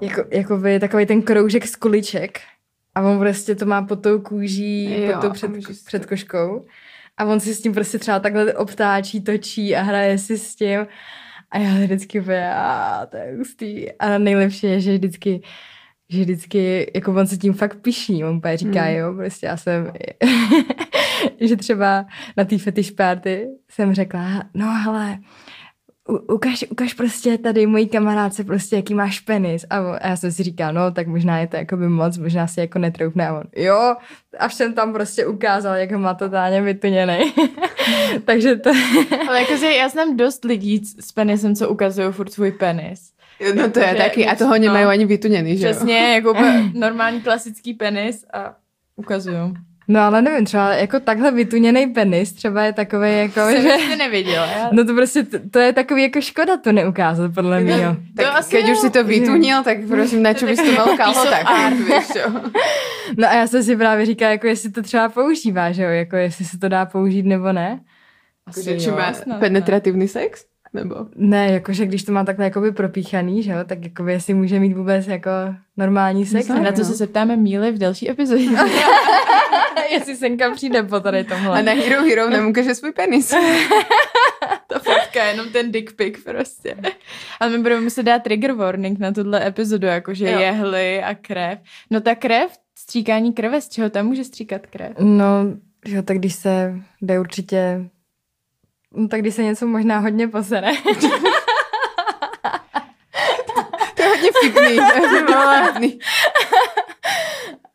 jako, jakoby takový ten kroužek z kuliček. A on prostě to má pod tou kůží, Jo, pod tou před, předkoškou. A on si s tím prostě třeba takhle obtáčí, točí a hraje si s tím. A já vždycky úplně, a to je hustý. A nejlepší je, že vždycky že vždycky, jako on se tím fakt pišní, on úplně říká, Mm. jo, prostě já jsem, že třeba na té fetish party jsem řekla, no hele, u- ukaž, ukaž prostě tady mojí kamarádce prostě, jaký máš penis. A, on- a já jsem si říkala, no, tak možná je to jako by moc, možná si jako netroufne. A on, jo, až jsem tam prostě ukázal, jak ho má totálně vytuněnej. Takže to... Ale jakože já znám dost lidí s s penisem, co ukazují furt svůj penis. No to je Že taky, a už- toho nemají no. ani vytuněný, že jo? Přesně, jako úplně normální klasický penis a ukazují. No ale nevím, třeba jako takhle vytuněný penis třeba je takový jako, Jsem že... ještě neviděla. Já... No to prostě, to, to je takový jako škoda to neukázat, podle mě. Tak To asi keď už jo. si to vytunil, tak prosím, na čo bys to mal kalhoták, vieš čo? No a já jsem si právě říkala, jako jestli to třeba používá, že jo, jako jestli se to dá použít nebo ne. Že či jo, má snad, penetratívny sex? Nebo? Ne, jakože když to má takhle jakoby propíchaný, že jo, tak jakoby jestli může mít vůbec jako normální sex. A na to no. se zeptáme Míly v další epizodě. jestli senka přijde po tady tomhle. A na Hero Hero nám ukáže svůj penis. Ta fotka, jenom ten dick pic prostě. Ale my budeme muset dát trigger warning na tuhle epizodu, jakože Jo. jehly a krev. No ta krev, stříkání krve, z čeho tam může stříkat krev? No, jo, tak když se jde určitě, no tak když se něco možná hodně posere. To je hodně vtipný. to je hodně vtipný.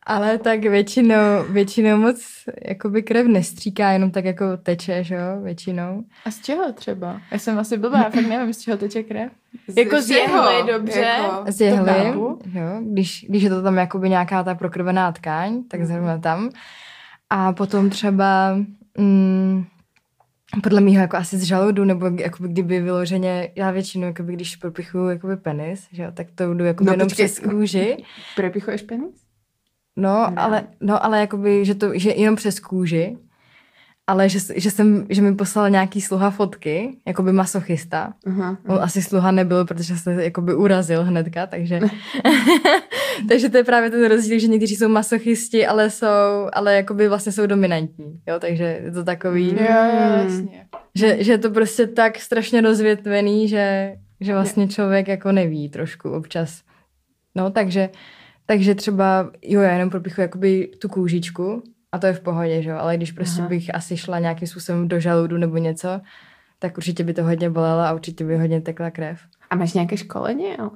Ale tak většinou, většinou moc jakoby krev nestříká, jenom tak jako teče, že jo, většinou. A z čeho třeba? Já jsem asi blbá, já fakt nevím, z čeho teče krev. Jako z jehly, dobře. Jako, Z jehly, jo, když, když je to tam jakoby nějaká ta prokrvená tkáň, tak zrovna tam. A potom třeba mm, podle mého jako asi z žaludu, nebo jakoby kdyby vyloženě, já většinou, jakoby, když propichuju jakoby penis, že jo, tak to jdu jakoby No, no, jenom počkej. přes kůži. Prepichuješ penis? No, Ne. ale, no, ale jakoby, že to, že jenom přes kůži, ale že, že, jsem, že mi poslal nějaký sluha fotky, jakoby masochista. Aha. On asi sluha nebyl, protože se jakoby urazil hnedka, takže, takže to je právě ten rozdíl, že někteří jsou masochisti, ale jsou, ale jakoby vlastně jsou dominantní, jo, takže je to takový, Jo, jo, jasně. že, že je to prostě tak strašně rozvětvený, že, že vlastně člověk jako neví trošku občas. No, takže, takže třeba, jo, já jenom propichu jakoby tu kůžičku a to je v pohodě, že jo, ale když prostě Aha. bych asi šla nějakým způsobem do žaludu nebo něco, tak určitě by to hodně bolelo a určitě by hodně tekla krev. A máš nějaké školení? alebo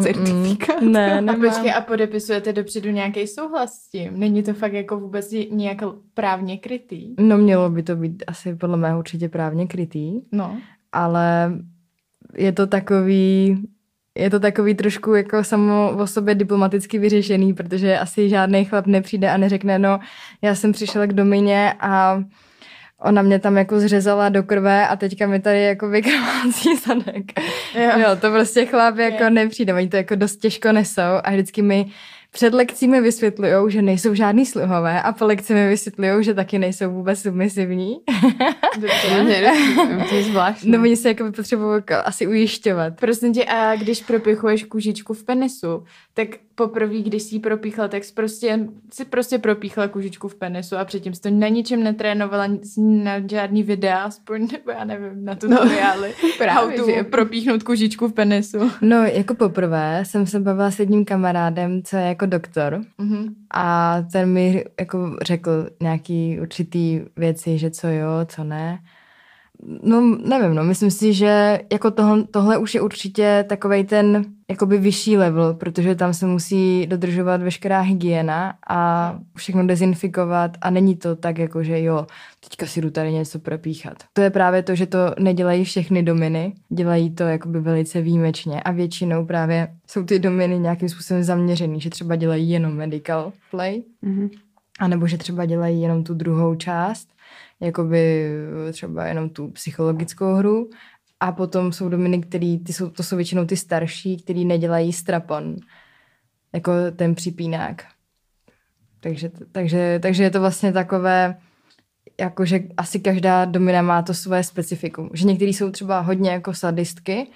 Certifikát? Mm, ne, A nemám. počkej, a podepisujete dopředu nějaký souhlas s tím? Není to fakt jako vůbec nějak právně krytý? No mělo by to být asi podle mého určitě právně krytý, No. ale je to takový, je to takový trošku jako samo o sobě diplomaticky vyřešený, protože asi žádný chlap nepřijde a neřekne, no já jsem přišel k domině a ona mě tam jako zřezala do krve a teďka mi tady jako vykrvácí zadek. Jo. Jo, to prostě chlap jako Je. nepřijde, oni to jako dost těžko nesou a vždycky mi před lekcími vysvětlují, že nejsou žádný sluhové a po lekci mi vysvětlují, že taky nejsou vůbec submisivní. To Dobře. nerozumím, to je zvláštní. No oni se jako potřebují asi ujišťovat. Prosím tě, a když propichuješ kůžičku v penisu, tak poprvé, když jsi ji propíchla, tak jsi prostě, si prostě propíchla kůžičku v penisu a předtím jsi to na ničem netrénovala, na žádný videa, aspoň, nebo já nevím, na tutoriály. No, Právě, že- propíchnout kůžičku v penisu. No, jako poprvé jsem se bavila s jedním kamarádem, co je jako doktor Mhm. a ten mi jako řekl nějaký určitý věci, že co jo, co ne. No, nevím, no, myslím si, že jako tohle, tohle už je určitě takovej ten jakoby vyšší level, protože tam se musí dodržovat veškerá hygiena a všechno dezinfikovat a není to tak jako, že jo, teďka si jdu tady něco propíchat. To je právě to, že to nedělají všechny dominy, dělají to jakoby velice výjimečně a většinou právě jsou ty dominy nějakým způsobem zaměřený, že třeba dělají jenom medical play, Mhm. a nebo že třeba dělají jenom tu druhou část, jakoby třeba jenom tu psychologickou hru a potom jsou dominy, který, ty jsou, to jsou většinou ty starší, který nedělají strapon, jako ten připínák. Takže, takže, takže je to vlastně takové, jakože asi každá domina má to svoje specifikum. Že některý jsou třeba hodně jako sadistky,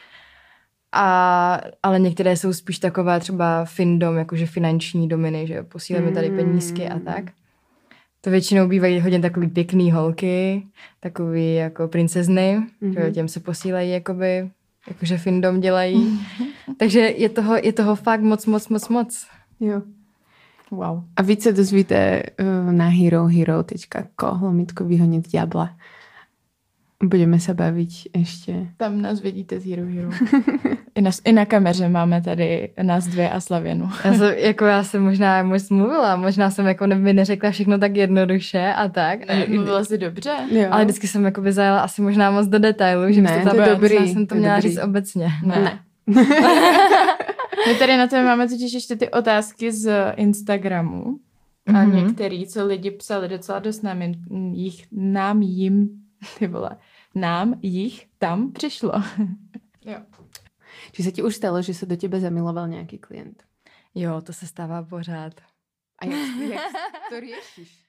a, ale některé jsou spíš takové třeba findom, jakože finanční dominy, že posíláme tady penízky a tak. To většinou bývají hodně takový pěkný holky, takový jako princezny, mm-hmm. těm se posílají jakoby, jakože findom dělají. Takže je toho, je toho fakt moc, moc, moc, moc. Jo. Wow. A víc se dozvíte uh, na herohero.co lomitko vyhonit diabla. Budeme se bavit ještě. Tam nás vidíte z Hero Hero. I na, I na kameře máme tady nás dvě a Slavěnu. Já jsem, jako já jsem možná moc mluvila, možná jsem jako by neřekla všechno tak jednoduše a tak. Ne, mluvila jsi dobře. Jo. Ale vždycky jsem jako by zajela asi možná moc do detailu, že Ne, to je dobrý, jsem to, měla dobrý. říct obecně. Ne. My tady na to máme totiž ještě ty otázky z Instagramu. A Mhm. některý, co lidi psali docela dost nám, jich, nám jim, ty vole, nám jich tam přišlo. Či se ti už stalo, že se do tebe zamiloval nějaký klient? Jo, to se stává pořád. A jak, jak to řešíš?